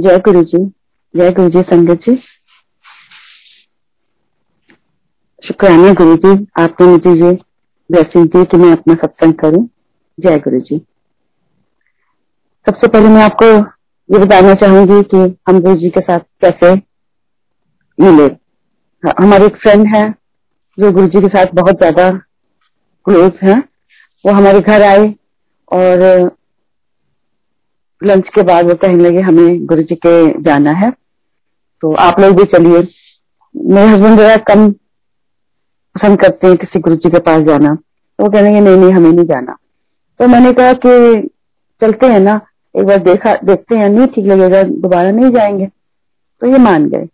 जय गुरु जी जय गुरु जी संगत जी। शुक्राना गुरु जी आपने मुझे ये ब्लेसिंग दी कि मैं अपना सत्संग करूँ। जय गुरु जी सबसे पहले मैं आपको ये बताना चाहूँगी कि हम गुरु जी के साथ कैसे मिले। हमारे एक फ्रेंड है, जो गुरु जी के साथ बहुत ज़्यादा क्लोज है। वो हमारे घर आए और लंच के बाद वो कहने लगे, हमें गुरु जी के जाना है। तो आप लोग भी चलिए। मेरे हस्बैंड जरा कम पसंद करते हैं किसी गुरु जी के पास जाना। तो वो कहने लगे, नहीं नहीं, हमें नहीं जाना। तो मैंने कहा कि चलते हैं ना, एक बार देखा, देखते हैं। नहीं, ठीक लगेगा, दोबारा नहीं जाएँगे। तो ये मान गए।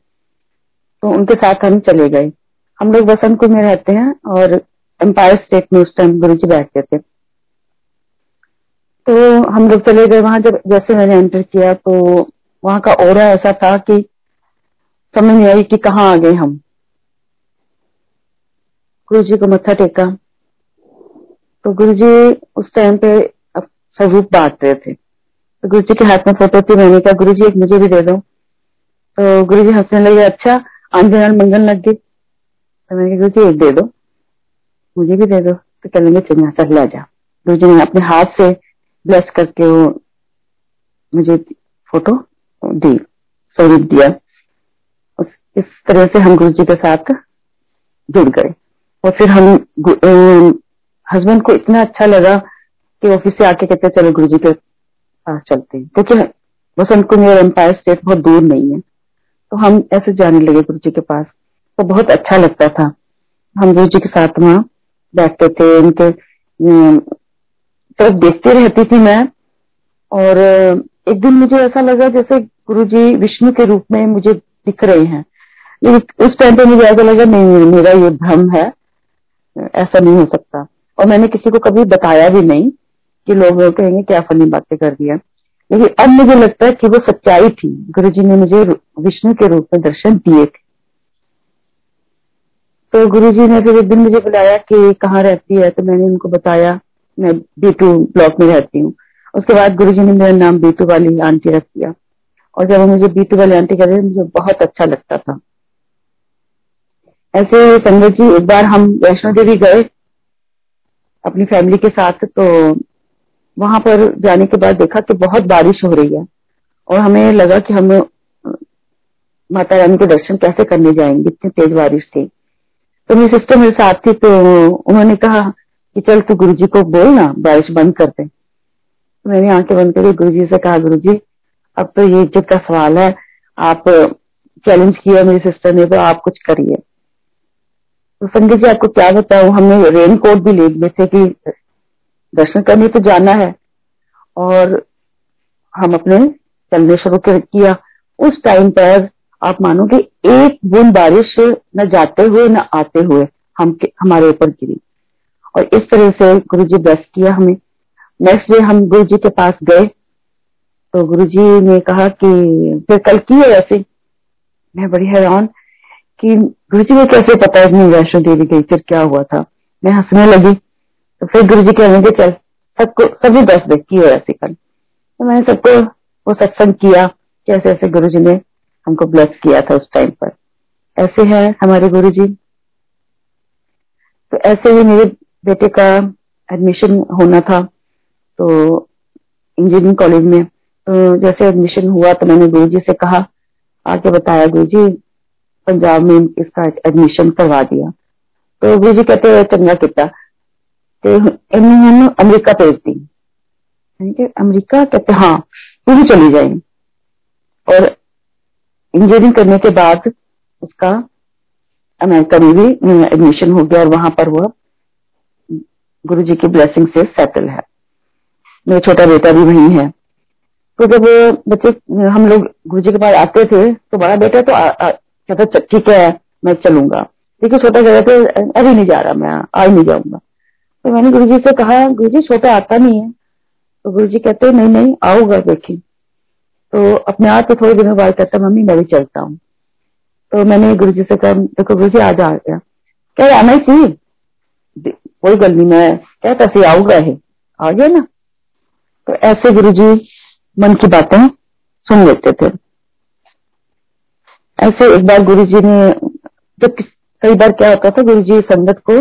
तो उनके साथ हम चले गए। हम लोग बसंतपुर में रहते हैं और एम्पायर स्टेट में उस टाइम गुरु जी बैठते थे। तो हम लोग चले गए वहाँ। जब जैसे मैंने एंटर किया तो वहाँ का ओरा ऐसा था कि समझ नहीं आई कि कहाँ आ गए हम। गुरु जी को मत्था टेका। तो गुरु जी उस टाइम पे स्वरूप बांट रहे थे। तो गुरु जी के हाथ में फ़ोटो थी, मैंने कहा गुरु जी एक मुझे भी दे दो। तो गुरु जी हंसने लगे अच्छा आंजन मंगन लग गई। तो मैंने कहा गुरु जी एक दे दो, मुझे भी दे दो। तो कहने लगे चलिए चल ला जा। गुरु जी ने अपने हाथ से ब्लेस करके वो मुझे फ़ोटो दी, स्वरूप दिया। उस, इस तरह से हम गुरु जी के साथ जुड़ गए। और फिर हम हस्बैंड को इतना अच्छा लगा कि ऑफ़िस से आके कहते, चलो गुरु जी के पास चलते हैं। क्योंकि बसंत कुंज एम्पायर स्टेट बहुत दूर नहीं है। तो हम ऐसे जाने लगे गुरु जी के पास। तो बहुत अच्छा लगता था। हम गुरु जी के साथ वहाँ बैठते थे, उनके तरफ़ देखती रहती थी मैं। और एक दिन मुझे ऐसा लगा जैसे गुरु जी विष्णु के रूप में मुझे दिख रहे हैं। लेकिन उस टाइम पे मुझे ऐसा लगा, नहीं मेरा ये भ्रम है। ऐसा नहीं हो सकता। और मैंने किसी को कभी बताया भी नहीं कि लोग कहेंगे क्या फनी बातें कर दिया। लेकिन अब मुझे लगता है कि वो सच्चाई थी। गुरु जी ने मुझे विष्णु के रूप में दर्शन दिए थे। तो गुरु जी ने फिर एक दिन मुझे बुलाया कि कहाँ रहती है तो मैंने उनको बताया मैं बीटू ब्लॉक में रहती हूँ। उसके बाद गुरु जी ने मेरा नाम बीटू वाली आंटी रख दिया। और जब मुझे बीटू वाली आंटी कर मुझे बहुत अच्छा लगता था। ऐसे संगत जी, एक बार हम वैष्णो देवी गए अपनी फैमिली के साथ तो वहाँ पर जाने के बाद देखा कि बहुत बारिश हो रही है। और हमें लगा कि हम माता रानी के दर्शन कैसे करने जाएँगे? इतनी तेज बारिश थी। तो मेरी सिस्टर मेरे साथ थी तो उन्होंने कहा कि चल तू गुरु जी को बोल ना, बारिश बंद कर दे। तो मैंने आँखें बंद करके गुरु जी से कहा गुरु जी अब तो ये इज़्ज़त का सवाल है। आप चैलेंज किया मेरी सिस्टर ने तो आप कुछ करिए। तो संजय जी, आपको क्या बताऊँ? हमने रेन कोट भी ले लिए थे कि दर्शन करने तो जाना है। और हम अपने चलने शुरू किया। उस टाइम पर आप मानोगे, एक बूंद बारिश न जाते हुए, न आते हुए हम हमारे ऊपर गिरी। और इस तरह से गुरु जी ब्लेस किया हमें। नेक्स्ट डे हम गुरु जी के पास गए। तो गुरु जी ने कहा कि, फिर कल की है ऐसे मैं बड़ी हैरान कि गुरु जी को कैसे पता है मैं वैष्णो देवी गई फिर क्या हुआ था। मैं हंसने लगी। तो फिर गुरु जी कहने चल, सबको, सभी दस दे की हो ऐसे कल। तो मैंने सबको वो सत्संग किया कैसे ऐसे गुरु जी ने हमको ब्लेस किया था उस टाइम पर। ऐसे है हमारे गुरु जी तो ऐसे ही मेरे बेटे का एडमिशन होना था तो इंजीनियरिंग कॉलेज में तो जैसे एडमिशन हुआ तो मैंने गुरु जी से कहा, आके बताया गुरु जी पंजाब में इसका एडमिशन करवा दिया। तो गुरु जी कहते चंगा किता तो अमेरिका भेज दी अमेरिका? कहते हाँ तू भी चली जाएगी और इंजीनियरिंग करने के बाद उसका अमेरिका में भी एडमिशन हो गया और वहाँ पर वो गुरु जी की ब्लेसिंग से सेटल है। मेरा छोटा बेटा भी वही है। तो जब बच्चे, हम लोग गुरु जी के पास आते थे तो बड़ा बेटा तो कहता ठीक है, मैं चलूँगा। देखिए छोटा कह थे अभी नहीं जा रहा, मैं आ नहीं जाऊँगा। तो मैंने गुरु जी से कहा गुरु जी छोटा आता नहीं है। तो गुरु जी कहते, नहीं नहीं आऊँगा देखिए तो अपने आप तो थोड़े दिनों बाद कहता, मम्मी, मैं भी चलता हूँ। तो मैंने गुरु जी से कहा, देखो गुरु जी आज आ गया। क्या, आना ही थी कोई गल नहीं, मैं कहता सी आऊँगा ही आ गया ना? तो ऐसे गुरु जी मन की बातें सुन लेते थे। ऐसे एक बार गुरु जी ने, जब कई बार क्या होता था गुरु जी संगत को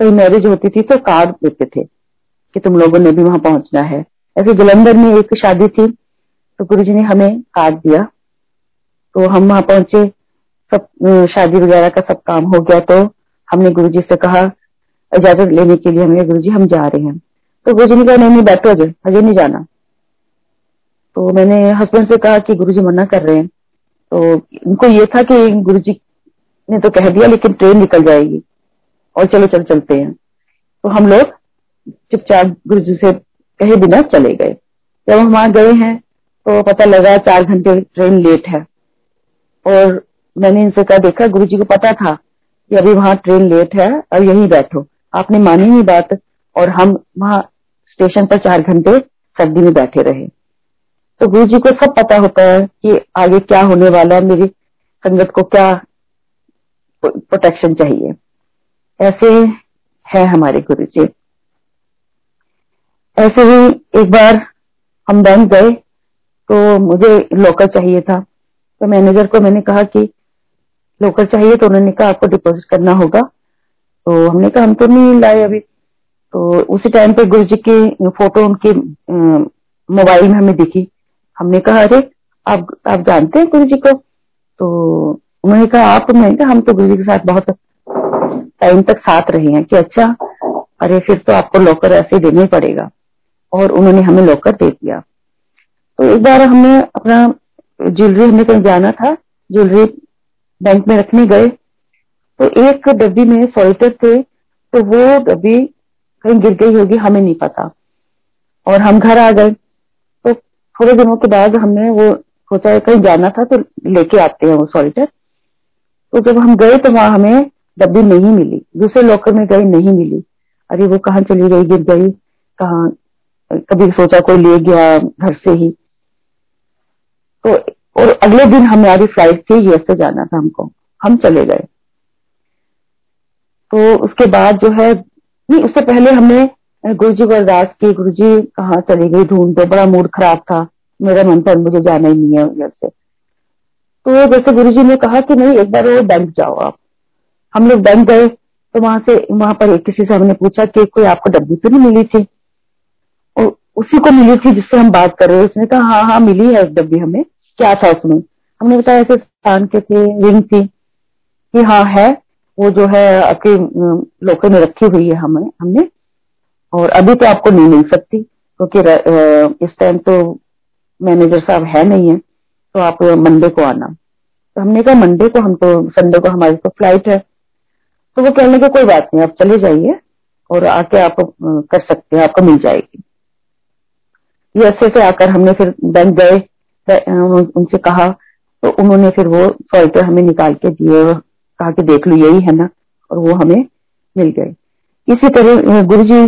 कई मैरिज होती थी तो कार्ड देते थे कि तुम लोगों ने भी वहाँ पहुँचना है। ऐसे जलंधर में एक शादी थी तो गुरु जी ने हमें कार्ड दिया। तो हम वहाँ पहुँचे, सब शादी वगैरह का सब काम हो गया तो हमने गुरु जी से कहा इजाज़त लेने के लिए हमें गुरु जी हम जा रहे हैं। तो गुरु जी ने कहा, नहीं नहीं, बैठो अजय अजय नहीं जाना। तो मैंने हस्बैंड से कहा कि गुरु जी मना कर रहे हैं। तो उनको ये था कि गुरु जी ने तो कह दिया, लेकिन ट्रेन निकल जाएगी। और चलो, चल, चलते हैं। तो हम लोग चुपचाप गुरु जी से कहे बिना चले गए। जब हम वहाँ गए हैं तो पता लगा चार घंटे ट्रेन लेट है। और मैंने इनसे कहा, देखा गुरु जी को पता था कि अभी वहाँ ट्रेन लेट है और यहीं बैठो। आपने मानी नहीं बात और हम वहाँ स्टेशन पर चार घंटे सर्दी में बैठे रहे। तो गुरु जी को सब पता होता है कि आगे क्या होने वाला है, मेरी संगत को क्या प्रोटेक्शन चाहिए। ऐसे है हमारे गुरु जी ऐसे ही एक बार हम बैंक गए तो मुझे लोकल चाहिए था। तो मैनेजर को मैंने कहा कि लोकल चाहिए तो उन्होंने कहा आपको डिपॉजिट करना होगा। तो हमने कहा, हम तो नहीं लाए अभी। तो उसी टाइम पे गुरु जी की फ़ोटो उनके मोबाइल में हमें दिखी। हमने कहा, अरे, आप आप जानते हैं गुरु जी को? तो उन्होंने कहा, आप मैंने कहा, हम तो गुरु जी के साथ बहुत टाइम तक साथ रहे हैं कि अच्छा अरे, फिर तो आपको लॉकर ऐसे देना ही पड़ेगा। और उन्होंने हमें लॉकर दे दिया। तो एक बार हमने अपना ज्वेलरी हमें कहीं जाना था ज्वेलरी बैंक में रखने गए। तो एक डब्बी में सोल्टर थे तो वो डब्बी कहीं गिर गई होगी, हमें नहीं पता। और हम घर आ गए। तो थोड़े दिनों के बाद हमने वो सोचा, कहीं जाना था तो लेके आते हैं वो सॉल्टर तो जब हम गए तो वहाँ हमें डब्बी नहीं मिली। दूसरे लॉकर में गई नहीं मिली। अरे, वो कहाँ चली गई, गिर गई, कहा? कभी सोचा कोई ले गया घर से ही। तो और अगले दिन हमारी फ़्लाइट थी यूएस से जाना था हमको। हम चले गए। तो उसके बाद जो है, नहीं, उससे पहले हमने गुरु जी को अरदास की गुरु जी कहाँ चली गई ढूंढ दो बड़ा मूड खराब था, मेरा मन था, मुझे जाना ही नहीं है उधर से। तो जैसे गुरु जी ने कहा कि नहीं, एक बार वो बैंक जाओ आप। हम लोग बैंक गए तो वहाँ से, वहाँ पर एक किसी से हमने पूछा कि कोई आपको डब्बी तो नहीं मिली थी? और उसी को मिली थी जिससे हम बात कर रहे हैं। उसने कहा हाँ हाँ मिली है डब्बी हमें। क्या था उसमें? हमने बताया ऐसे स्थान के थे, रिंग थी कि हाँ है। वो जो है, आपके लोकल में रखी हुई है हमें हमने। और अभी तो आपको नहीं मिल सकती, क्योंकि इस टाइम तो मैनेजर साहब है नहीं है तो आप मंडे को आना। तो हमने कहा मंडे को हम तो संडे को हमारी तो फ़्लाइट है। तो वो कहने के कोई बात नहीं, आप चले जाइए और आके आप कर सकते हैं, आपको मिल जाएगी। ये ऐसे से आकर हमने फिर बैंक गए उनसे कहा तो उन्होंने फिर वो स्वेटर हमें निकाल के दिए। कहा कि देख लो यही है ना? और वो हमें मिल गए। इसी तरह गुरु जी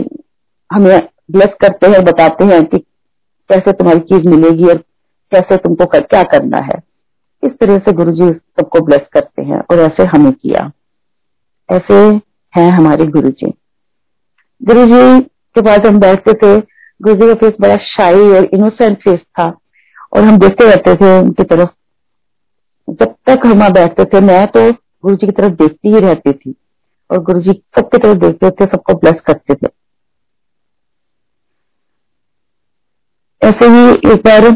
हमें ब्लेस करते हैं बताते हैं कि कैसे तुम्हारी चीज़ मिलेगी और कैसे तुमको कर, क्या करना है। इस तरह से गुरु जी सबको ब्लेस करते हैं और ऐसे हमें किया। ऐसे हैं हमारे गुरु जी गुरु जी के पास हम बैठते थे। गुरु जी का फेस बड़ा शाही और इनोसेंट फेस था और हम देखते रहते थे उनकी तरफ़। जब तक हम बैठते थे मैं तो गुरु जी की तरफ़ देखती ही रहती थी और गुरु जी सबकी तरफ़ देखते थे सबको ब्लेस करते थे। ऐसे ही एक बार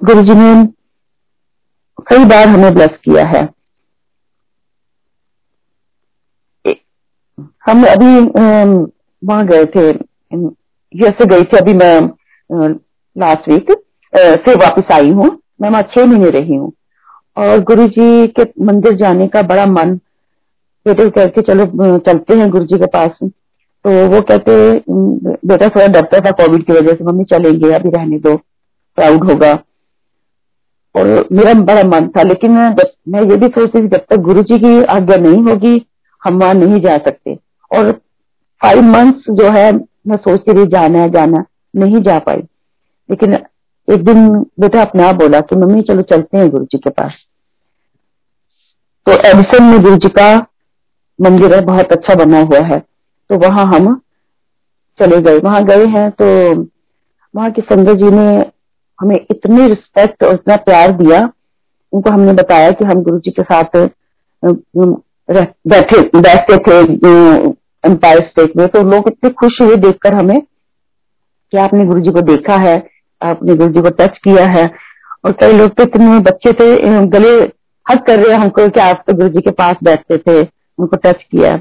गुरु जी ने कई बार हमें ब्लेस किया है। हम अभी वहाँ गए थे यूएसए गई थी अभी मैं लास्ट वीक से वापस आई हूँ। मैं वहाँ छह महीने रही हूँ। और गुरु जी के मंदिर जाने का बड़ा मन बेटे कहते चलो, चलते हैं गुरु जी के पास। तो वो कहते बेटा, थोड़ा डरता था कोविड की वजह से, मम्मी चलेंगे, अभी रहने दो, प्राउड होगा। और मेरा बड़ा मन था, लेकिन मैं ये भी सोचती थी, जब तक गुरु जी की आज्ञा नहीं होगी, हम वहाँ नहीं जा सकते। और फाइव मंथ्स जो है, मैं सोचती रही, जाना है, जाना नहीं जा पाई। लेकिन एक दिन बेटा अपने आप बोला कि मम्मी, चलो चलते हैं गुरु जी के पास। तो एडिसन में गुरु जी का मंदिर है, बहुत अच्छा बना हुआ है। तो वहाँ हम चले गए। वहाँ गए हैं तो वहाँ के संजय जी ने हमें इतनी रिस्पेक्ट और इतना प्यार दिया। उनको हमने बताया कि हम गुरु जी के साथ बैठे, बैठते थे एम्पायर स्टेट में। तो लोग इतने खुश हुए देखकर हमें कि आपने गुरु जी को देखा है। आपने गुरु जी को टच किया है। और कई लोग तो इतने बच्चे थे गले हक कर रहे हमको कि आप तो गुरु जी के पास बैठते थे, उनको टच किया।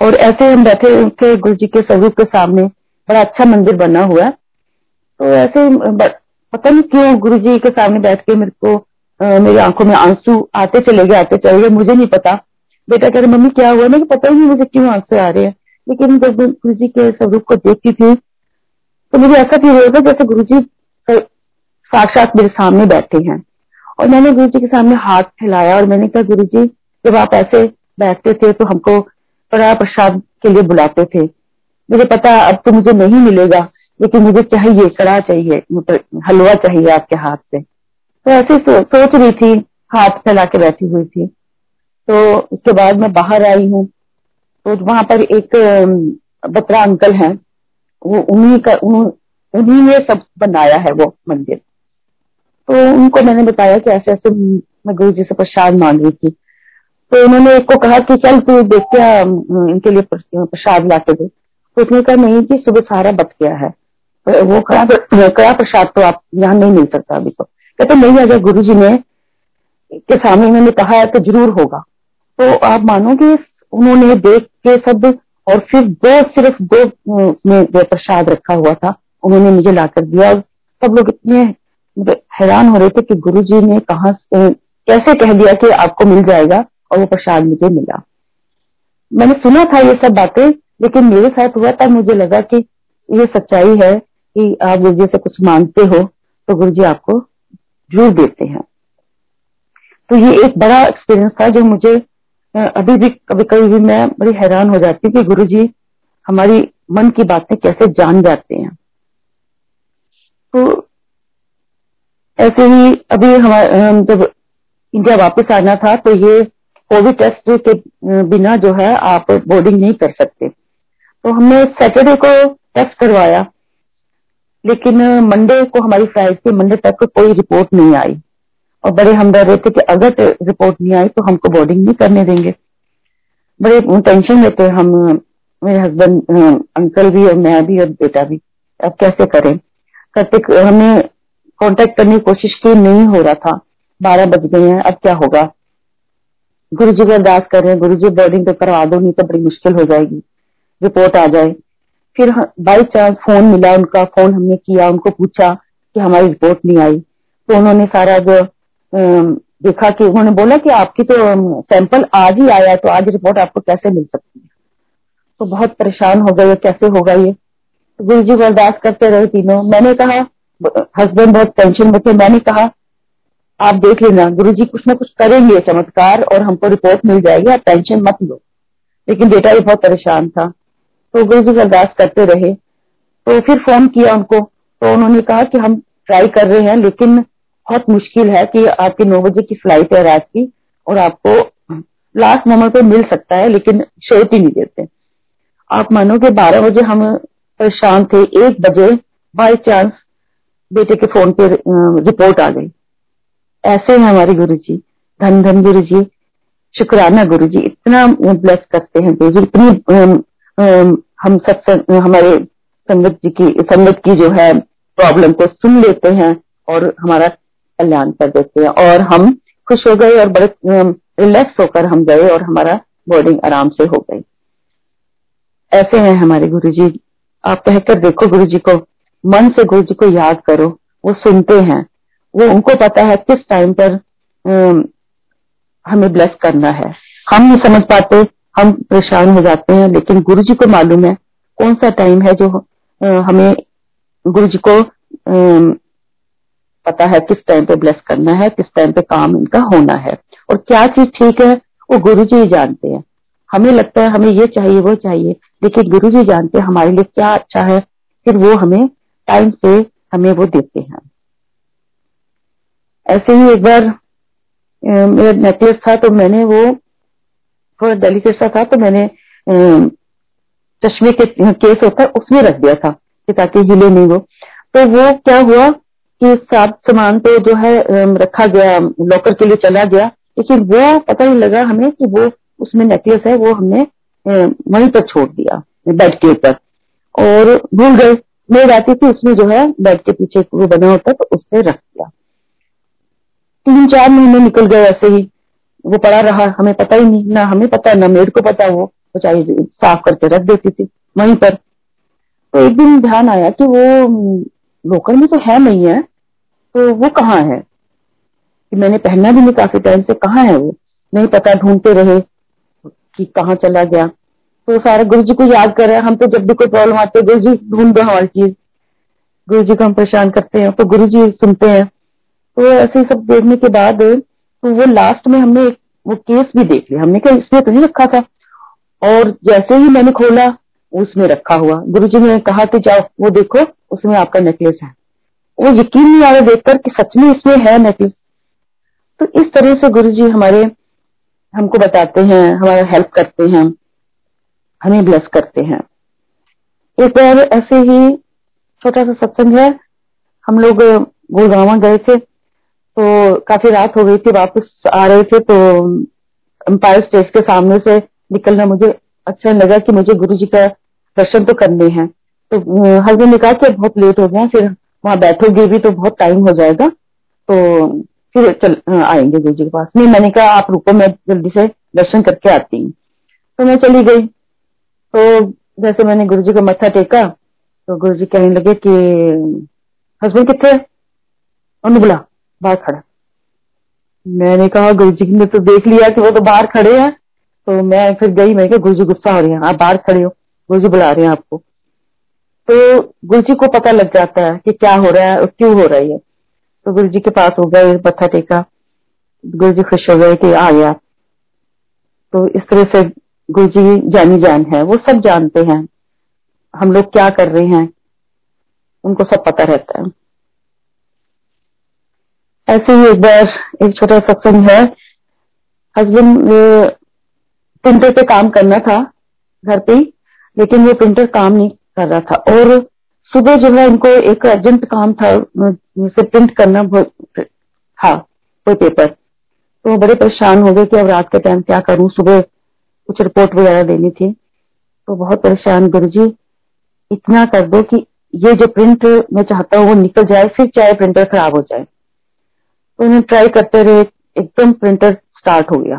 और ऐसे हम बैठे थे गुरु जी के स्वरूप के सामने बड़ा अच्छा मंदिर बना हुआ। तो ऐसे पता नहीं क्यों गुरु जी के सामने बैठ के मेरे को मेरी आँखों में आँसू आते चले गए, आते चले गए, मुझे नहीं पता। बेटा कह रहे, मम्मी, क्या हुआ? मैं पता ही नहीं मुझे क्यों आँसू आ रहे हैं? लेकिन जब गुरु जी के स्वरूप को देखती थी तो मुझे ऐसा फील होता जैसे गुरु जी साक्षात मेरे सामने बैठे हैं। और मैंने गुरु जी के सामने हाथ फैलाया और मैंने कहा गुरु जी जब आप ऐसे बैठते थे तो हमको कड़ा प्रसाद के लिए बुलाते थे। मुझे पता अब तो मुझे नहीं मिलेगा लेकिन मुझे चाहिए कड़ा चाहिए हलवा चाहिए आपके हाथ से। तो ऐसे सो, सोच रही थी हाथ फैला के बैठी हुई थी। तो उसके बाद मैं बाहर आई हूँ। तो वहाँ पर एक बतरा अंकल हैं। वो उन्हीं का उन्हीं ने सब बनाया है वो मंदिर। तो उनको मैंने बताया कि ऐसे ऐसे मैं गुरु जी से प्रसाद मांग रही थी। तो उन्होंने एक को कहा कि चल तू देख क्या इनके लिए प्रसाद ला के दे। तो उसने कहा, नहीं कि सुबह सारा बच गया है। वो कड़ा कड़ा प्रसाद तो आप, यहाँ नहीं मिल सकता अभी तो। कहते, नहीं, अगर गुरु जी ने, के सामने उन्होंने कहा है तो ज़रूर होगा। तो आप मानोगे, उन्होंने देख के सब और फिर दो, सिर्फ़ दो उसमें प्रसाद रखा हुआ था, उन्होंने मुझे लाकर दिया। और सब लोग इतने हैरान हो रहे थे कि गुरु जी ने कहा कैसे कह दिया कि आपको मिल जाएगा, और वो प्रसाद मुझे मिला। मैंने सुना था ये सब बातें, लेकिन मेरे साथ हुआ तब मुझे लगा कि ये सच्चाई है कि आप गुरु जी से कुछ मांगते हो तो गुरु जी आपको ज़रूर देते हैं। तो ये एक बड़ा एक्सपीरियंस था जो मुझे अभी भी, कभी कभी भी मैं बड़ी हैरान हो जाती हूँ कि गुरु जी हमारी मन की बातें कैसे जान जाते हैं। तो ऐसे ही अभी हमारे जब इंडिया वापस आना था तो ये कोविड टेस्ट के बिना जो है आप बोर्डिंग नहीं कर सकते। तो हमने सैटरडे को टेस्ट करवाया, लेकिन मंडे को, हमारी फ़्लाइट थी मंडे तक कोई रिपोर्ट नहीं आई। और बड़े हम डर रहे थे कि अगर रिपोर्ट नहीं आई तो हमको बोर्डिंग नहीं करने देंगे। बड़े टेंशन में थे हम, मेरे हस्बैंड अंकल भी और मैं भी और बेटा भी। अब कैसे करें? करते हमने कांटेक्ट करने की कोशिश की, नहीं हो रहा था। बारह बज गए हैं, अब क्या होगा? गुरु जी को अरदास कर रहे हैं गुरु जी बोर्डिंग तो करवा दो, नहीं तो बड़ी मुश्किल हो जाएगी। रिपोर्ट आ जाए। फिर बाई चांस फ़ोन मिला उनका फ़ोन हमने किया, उनको पूछा कि हमारी रिपोर्ट नहीं आई। तो उन्होंने सारा जो देखा कि उन्होंने बोला कि आपकी तो सैंपल आज ही आया तो आज रिपोर्ट आपको कैसे मिल सकती है? तो बहुत परेशान हो गए, कैसे होगा ये? तो गुरु जी अरदास करते रहे तीनों। मैंने कहा हस्बैंड बहुत टेंशन में थे, मैंने कहा, आप देख लेना, गुरु जी कुछ ना कुछ करेंगे, चमत्कार, और हमको रिपोर्ट मिल जाएगी, आप टेंशन मत लो। लेकिन बेटा भी बहुत परेशान था। तो गुरु जी अरदास करते रहे। तो फिर फ़ोन किया उनको। तो उन्होंने कहा कि हम ट्राई कर रहे हैं, लेकिन बहुत मुश्किल है कि आपकी नौ बजे की फ़्लाइट है रात की, और आपको लास्ट मोमेंट पे मिल सकता है, लेकिन श्योरिटी नहीं देते। आप मानो कि बारह बजे हम परेशान थे, एक बजे बाई चांस बेटे के फ़ोन पे रिपोर्ट आ गई। ऐसे हैं हमारे गुरु जी धन धन गुरु जी शुक्राना गुरु जी इतना ब्लेस करते हैं गुरु जी इतनी हम सत्संग हमारे संगत जी की, संगत की जो है प्रॉब्लम को सुन लेते हैं, और हमारा कल्याण कर देते हैं। और हम खुश हो गए और बड़े रिलैक्स होकर हम गए और हमारा बोर्डिंग आराम से हो गई। ऐसे हैं हमारे गुरु जी आप कहकर देखो गुरु जी को, मन से गुरु जी को याद करो। वो सुनते हैं। वो, उनको पता है किस टाइम पर हमें ब्लेस करना है। हम नहीं समझ पाते, हम परेशान हो जाते हैं, लेकिन गुरु जी को मालूम है कौन सा टाइम है जो हमें गुरु जी को पता है किस टाइम पे ब्लेस करना है, किस टाइम पे काम इनका होना है। और क्या चीज़ ठीक है, वो गुरु जी जानते हैं। हमें लगता है हमें ये चाहिए, वो चाहिए, लेकिन गुरु जी जानते हैं हमारे लिए क्या अच्छा है, फिर वो हमें टाइम से हमें वो देते हैं। ऐसे ही एक बार मेरा नेकलेस था तो मैंने वो, थोड़ा डेलिकेट सा था तो मैंने चश्मे के केस होता है उसमें रख दिया था कि ताकि हिले नहीं वो तो वो क्या हुआ कि सब सामान तो जो है रखा गया लॉकर के लिए चला गया। लेकिन वो पता नहीं लगा हमें कि वो उसमें नेकलेस है, वो हमने वहीं पर छोड़ दिया बेड के ऊपर। और भूल गए। मैं आती थी उसमें जो है बेड के पीछे वो बना होता तो उस पर रख दिया। तीन चार महीने निकल गए ऐसे ही। वो पड़ा रहा, हमें पता ही नहीं, ना हमें पता, ना मेरे को पता, वो चाहे साफ़ करके रख देती थी, वहीं पर। तो एक दिन ध्यान आया कि वो लोकल में तो है नहीं है तो वो कहाँ है? कि मैंने पहनना भी नहीं काफ़ी टाइम से, कहाँ है वो? नहीं पता, ढूंढते रहे कि कहाँ चला गया। तो सारा गुरु जी को याद कर रहे हम तो जब भी कोई प्रॉब्लम आती गुरु जी ढूंढ दो हमारी चीज़। गुरु जी को हम परेशान करते हैं तो गुरु जी सुनते हैं। तो ऐसे सब देखने के बाद तो वो लास्ट में हमने वो केस भी देख लिया। हमने कहा इसमें तो नहीं रखा था। और जैसे ही मैंने खोला, उसमें रखा हुआ। गुरु जी ने कहा कि जाओ, वो देखो, उसमें आपका नेकलेस है। वो यकीन नहीं आ रहा देखकर कि सच में इसमें है नेकलेस तो इस तरह से गुरु जी हमारे, हमको बताते हैं, हमारा हेल्प करते हैं, हमें ब्लेस करते हैं। एक बार ऐसे ही छोटा सा सत्संग है, हम लोग गुड़गावा गए थे तो काफ़ी रात हो गई थी, वापस आ रहे थे तो एम्पायर स्टेज के सामने से निकलना मुझे अच्छा लगा कि मुझे गुरु जी का दर्शन तो करने हैं। तो हस्बैंड ने कहा कि बहुत लेट हो गया, फिर वहाँ बैठोगे भी तो बहुत टाइम हो जाएगा। तो फिर चल आएँगे गुरु जी के पास। नहीं, मैंने कहा, आप रुको, मैं जल्दी से दर्शन करके आती हूँ। तो मैं चली गई। तो जैसे मैंने गुरु जी का मत्था टेका तो गुरु जी कहने लगे कि, हस्बैंड कितने उन्होंने बोला, बाहर खड़ा मैंने कहा गुरु जी ने तो देख लिया कि वो तो बाहर खड़े हैं। तो मैं फिर गई मैं गुरु जी गुस्सा हो रही है। आप बाहर खड़े हो। गुरु जी बुला रहे हैं आपको। तो गुरु जी को पता लग जाता है कि क्या हो रहा है और क्यों हो रही है। तो गुरु जी के पास हो गए मत्था टेका। गुरु जी खुश हो गए कि आ गया। तो इस तरह से गुरु जी जानी जान है। वो सब जानते हैं। हम लोग क्या कर रहे हैं, उनको सब पता रहता है। ऐसे ही एक बार एक छोटा सत्संग है। हस्बैंड प्रिंटर पे काम करना था, घर पे लेकिन वो प्रिंटर काम नहीं कर रहा था। और सुबह जो है इनको एक अर्जेंट काम था, जिसे प्रिंट करना हाँ कोई पेपर तो बड़े परेशान हो गए कि अब रात के टाइम क्या करूँ, सुबह कुछ रिपोर्ट वगैरह देनी थी। तो बहुत परेशान गुरु जी, इतना कर दो कि ये जो प्रिंट मैं चाहता हूँ वो निकल जाए, फिर चाहे प्रिंटर खराब हो जाए। तो उन्हें ट्राई करते रहे, एकदम प्रिंटर स्टार्ट हो गया।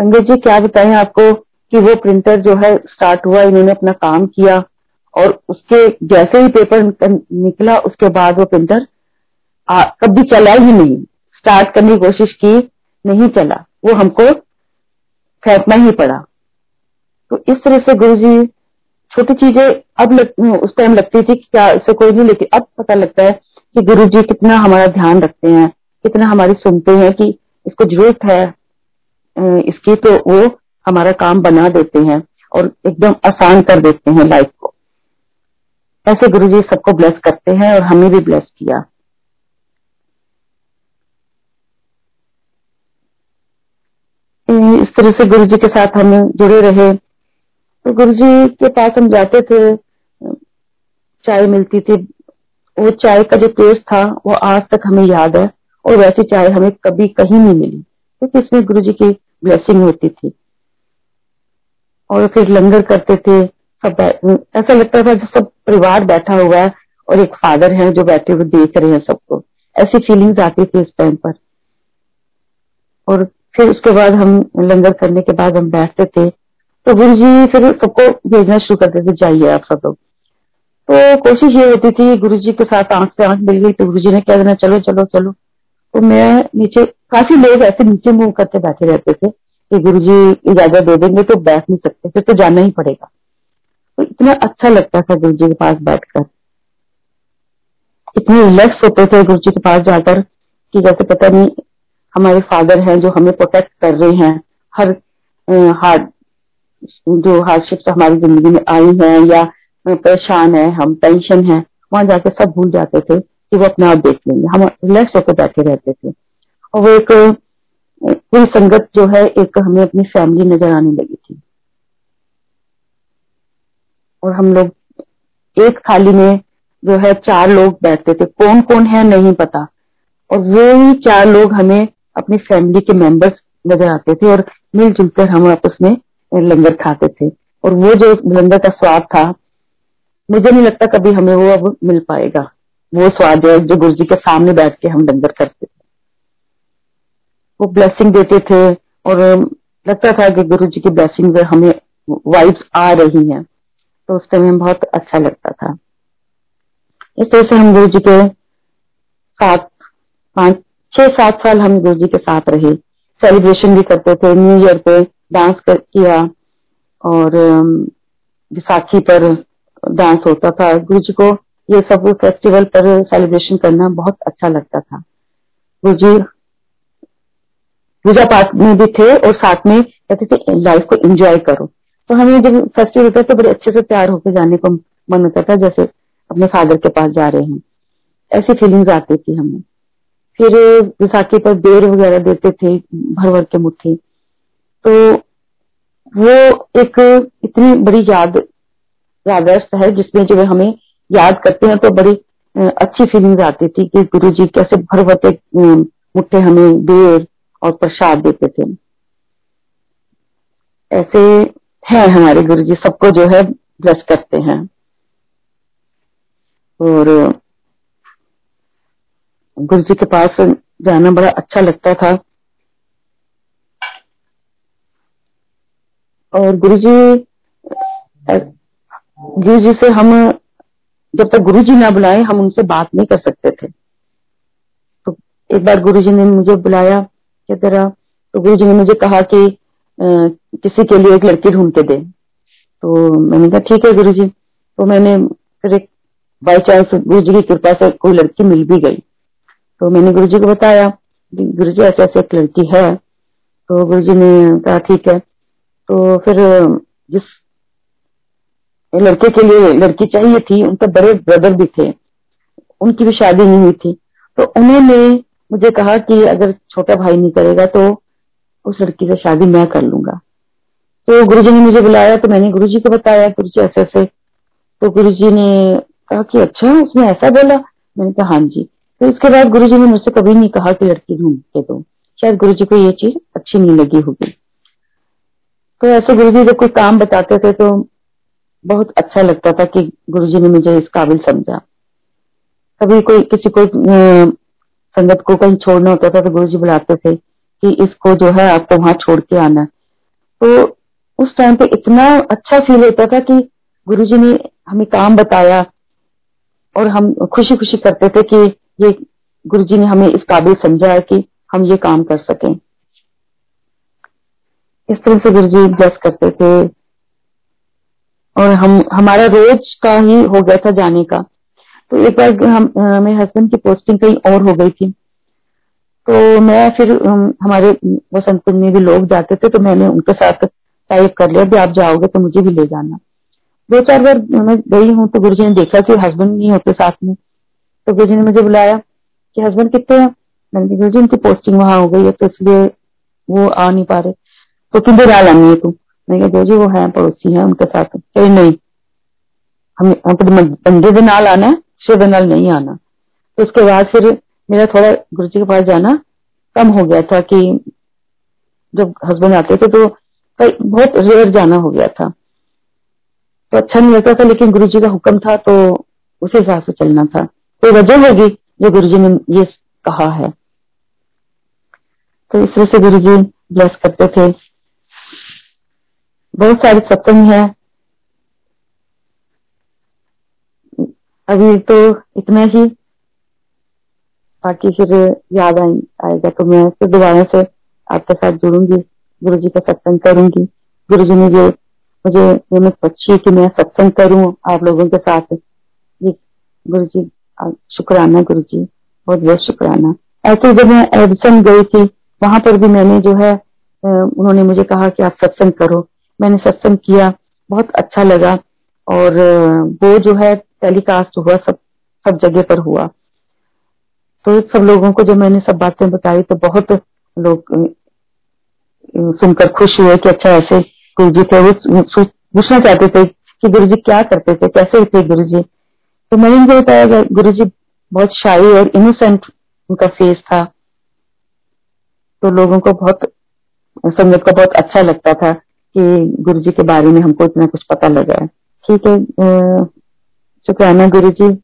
संगत जी, क्या बताएँ आपको? कि वो प्रिंटर जो है स्टार्ट हुआ इन्होंने अपना काम किया और उसके जैसे ही पेपर निकला उसके बाद वो प्रिंटर कभी चला ही नहीं। स्टार्ट करने की कोशिश की नहीं चला। वो हमको फेंकना ही पड़ा। तो इस तरह से गुरु जी छोटी चीज़ें अब लग, उस टाइम लगती थी कि क्या इससे कोई नहीं लेती अब पता लगता है कि गुरु जी कितना हमारा ध्यान रखते हैं कितना हमारी सुनते हैं कि इसको ज़रूरत है। इसकी तो वो हमारा काम बना देते हैं और एकदम आसान कर देते हैं लाइफ को। ऐसे गुरु जी सबको ब्लेस करते हैं और हमें भी ब्लेस किया। इस तरह से गुरु जी के साथ हम जुड़े रहे। तो गुरु जी के पास हम जाते थे, चाय मिलती थी। वो चाय का जो टेस्ट था, वो आज तक हमें याद है और वैसी चाय हमें कभी कहीं नहीं मिली। क्योंकि इसमें गुरु जी की ब्लेसिंग होती थी। और फिर लंगर करते थे, सब ऐसा लगता था सब परिवार बैठा हुआ है और एक फादर है जो बैठे हुए देख रहे हैं सबको। ऐसी फीलिंग्स आती थी उस टाइम पर। और फिर उसके बाद हम लंगर करने के बाद हम बैठते थे। तो गुरु जी फिर सबको भेजना शुरू करते थे, जाइए आप सब लोग। तो कोशिश ये होती थी गुरु जी के साथ आँख से आँख मिल गई तो गुरु जी ने कह देना, चलो चलो चलो। तो मैं नीचे, काफ़ी लोग ऐसे नीचे मुँह करके बैठे रहते थे। कि गुरु जी इजाज़त दे देंगे तो बैठ नहीं सकते, फिर तो जाना ही पड़ेगा। तो इतना अच्छा लगता था गुरु जी के पास बैठकर। इतने रिलैक्स होते थे गुरु जी के पास जाकर कि जैसे पता नहीं हमारे फादर हैं जो हमें प्रोटेक्ट कर रहे हैं, हर हार्ड जो हार्डशिप्स हमारी ज़िंदगी में आई हैं या परेशान है, हम टेंशन है, वहाँ जाके सब भूल जाते थे कि वो अपने आप देख लेंगे। हम रिलैक्स होकर बैठे रहते थे। और वो एक पूरी संगत जो है, एक हमें अपनी फैमिली नज़र आने लगी थी। और हम लोग एक थाली में जो है, चार लोग बैठते थे। कौन कौन है, नहीं पता। और वो ही चार लोग हमें अपनी फैमिली के मेंबर्स नज़र आते थे और मिलजुल कर हम आपस में लंगर खाते थे। और वो जो लंगर का स्वाद था, मुझे नहीं लगता कभी हमें वो अब मिल पाएगा। वो स्वाद जो गुरु जी के सामने बैठ के हम लंगर करते वो ब्लेसिंग देते थे और लगता था कि गुरु जी की ब्लेसिंग हमें वाइब्स आ रही हैं। तो उस टाइम बहुत अच्छा लगता था। इस तरह से हम गुरु जी के साथ पाँच छह सात साल हम गुरु जी के साथ रहे। सेलिब्रेशन भी करते थे न्यू ईयर पे डांस कर, किया और विसाखी पर डांस होता था। गुरु जी को ये सब फेस्टिवल पर सेलिब्रेशन करना बहुत अच्छा लगता था। गुरु जी पूजा पाठ में भी थे और साथ में कहते थे लाइफ को एंजॉय करो. तो हमें जब फेस्टिवल होता है तो बड़े अच्छे से तैयार होकर जाने को मन होता था, जैसे अपने फादर के पास जा रहे हैं। ऐसी फीलिंग्स आती थी हमें। फिर विसाखी पर बेर वगैरह देते थे, भर भर के मुट्ठी। तो वो एक इतनी बड़ी याद यादस्त है जिसमें जो हमें याद करते हैं तो बड़ी अच्छी फीलिंग्स आती थी कि गुरु जी कैसे भर भर के मुठ्ठे हमें, बेर और प्रसाद देते थे। ऐसे हैं हमारे गुरु जी सबको जो है ब्लेस करते हैं। और गुरु जी के पास जाना बड़ा अच्छा लगता था। और गुरु जी गुरु जी से हम, जब तक गुरु जी ना बुलाए, हम उनसे बात नहीं कर सकते थे। तो एक बार गुरु जी ने मुझे बुलाया क्या तरह तो गुरु जी ने मुझे कहा कि किसी के लिए एक लड़की ढूंढ के दे। तो मैंने कहा, ठीक है गुरु जी तो मैंने फिर एक बाई चांस गुरु जी की कृपा से कोई लड़की मिल भी गई। तो मैंने गुरु जी को बताया गुरु जी ऐसे ऐसे एक लड़की है। तो गुरु जी ने कहा, ठीक है। तो फिर, जिस लड़के के लिए लड़की चाहिए थी, उनके बड़े ब्रदर भी थे। उनकी भी शादी नहीं हुई थी। तो उन्होंने मुझे कहा कि अगर छोटा भाई नहीं करेगा तो उस लड़की से शादी मैं कर लूँगा। तो गुरु ने मुझे बुलाया तो मैंने गुरु को बताया गुरु जी ऐसे ऐसे। तो गुरु ने कहा कि अच्छा उसने ऐसा बोला। मैंने कहा हाँ जी। तो इसके बाद गुरु ने मुझसे कभी नहीं कहा कि लड़की ढूंढ के दो शायद गुरु को ये चीज़ अच्छी नहीं लगी होगी। तो ऐसे गुरु जी जब कोई काम बताते थे तो बहुत अच्छा लगता था कि गुरु ने मुझे इस काबिल समझा। कभी कोई, किसी को संगत को कहीं छोड़ना होता था तो गुरु जी बुलाते थे कि इसको जो है आपको वहाँ छोड़ के आना। तो उस टाइम पे इतना अच्छा फील होता था कि गुरु जी ने हमें काम बताया और हम खुशी खुशी करते थे कि ये गुरु जी ने हमें इस काबिल समझा है कि हम ये काम कर सकें। इस तरह से गुरु जी ब्लेस करते थे। और हम, हमारा रोज का ही हो गया था जाने का। तो एक बार हम मेरे हस्बैंड की पोस्टिंग कहीं और हो गई थी। तो मैं फिर हमारे वसंत में भी लोग जाते थे तो मैंने उनके साथ टाइप कर लिया भी आप जाओगे तो मुझे भी ले जाना। दो चार बार मैं गई हूँ तो गुरुजी ने देखा कि हस्बैंड नहीं होते साथ में। तो गुरुजी ने मुझे बुलाया कि हस्बैंड कितने हैं? मैंने गुरु जी उनकी पोस्टिंग वहाँ हो गई है तो इसलिए वो आ नहीं पा रहे। तो किधर आ लानी है तू। मैंने कहा जी वो है, पड़ोसी है उनके साथ। कहीं, नहीं, हमें बंदे के नाल आना है शिव नाल नहीं आना। उसके बाद फिर मेरा थोड़ा गुरु जी के पास जाना, कम हो गया था कि जब हस्बैंड आते थे तो बहुत रेयर जाना हो गया था। तो अच्छा नहीं लगता था, लेकिन गुरु जी का हुक्म था तो उस हिसाब से चलना था। तो वजह होगी जो गुरु जी ने ये कहा है? तो इस तरह से गुरु जी ब्लेस करते थे। बहुत सारे सत्संग है। अभी तो इतना ही। बाकी फिर याद आएगा तो मैं फिर दोबारा से आपके साथ जुड़ूँगी गुरु जी का सत्संग करूँगी। गुरु जी ने जो मुझे नियमित बख्शी कि मैं सत्संग करूँ आप लोगों के साथ गुरु जी शुक्राना गुरु जी बहुत बहुत शुक्राना। ऐसे जब मैं एडिसन गई थी, वहाँ पर भी मैंने जो है उन्होंने मुझे कहा कि आप सत्संग करो। मैंने सत्संग किया, बहुत अच्छा लगा। और वो जो है टेलीकास्ट हुआ, सब सब जगह पर हुआ। तो सब लोगों को जब मैंने सब बातें बताई तो बहुत लोग सुनकर खुश हुए कि अच्छा ऐसे गुरु जी थे। वो पूछना चाहते थे कि गुरु जी क्या करते थे, कैसे थे गुरु जी? तो मैंने उनको बताया गुरु जी बहुत शाही और इनोसेंट उनका फेस था तो लोगों को बहुत, संगत का बहुत अच्छा लगता था कि गुरु जी के बारे में हमको इतना कुछ पता लगा है। ठीक है शुक्राना गुरु जी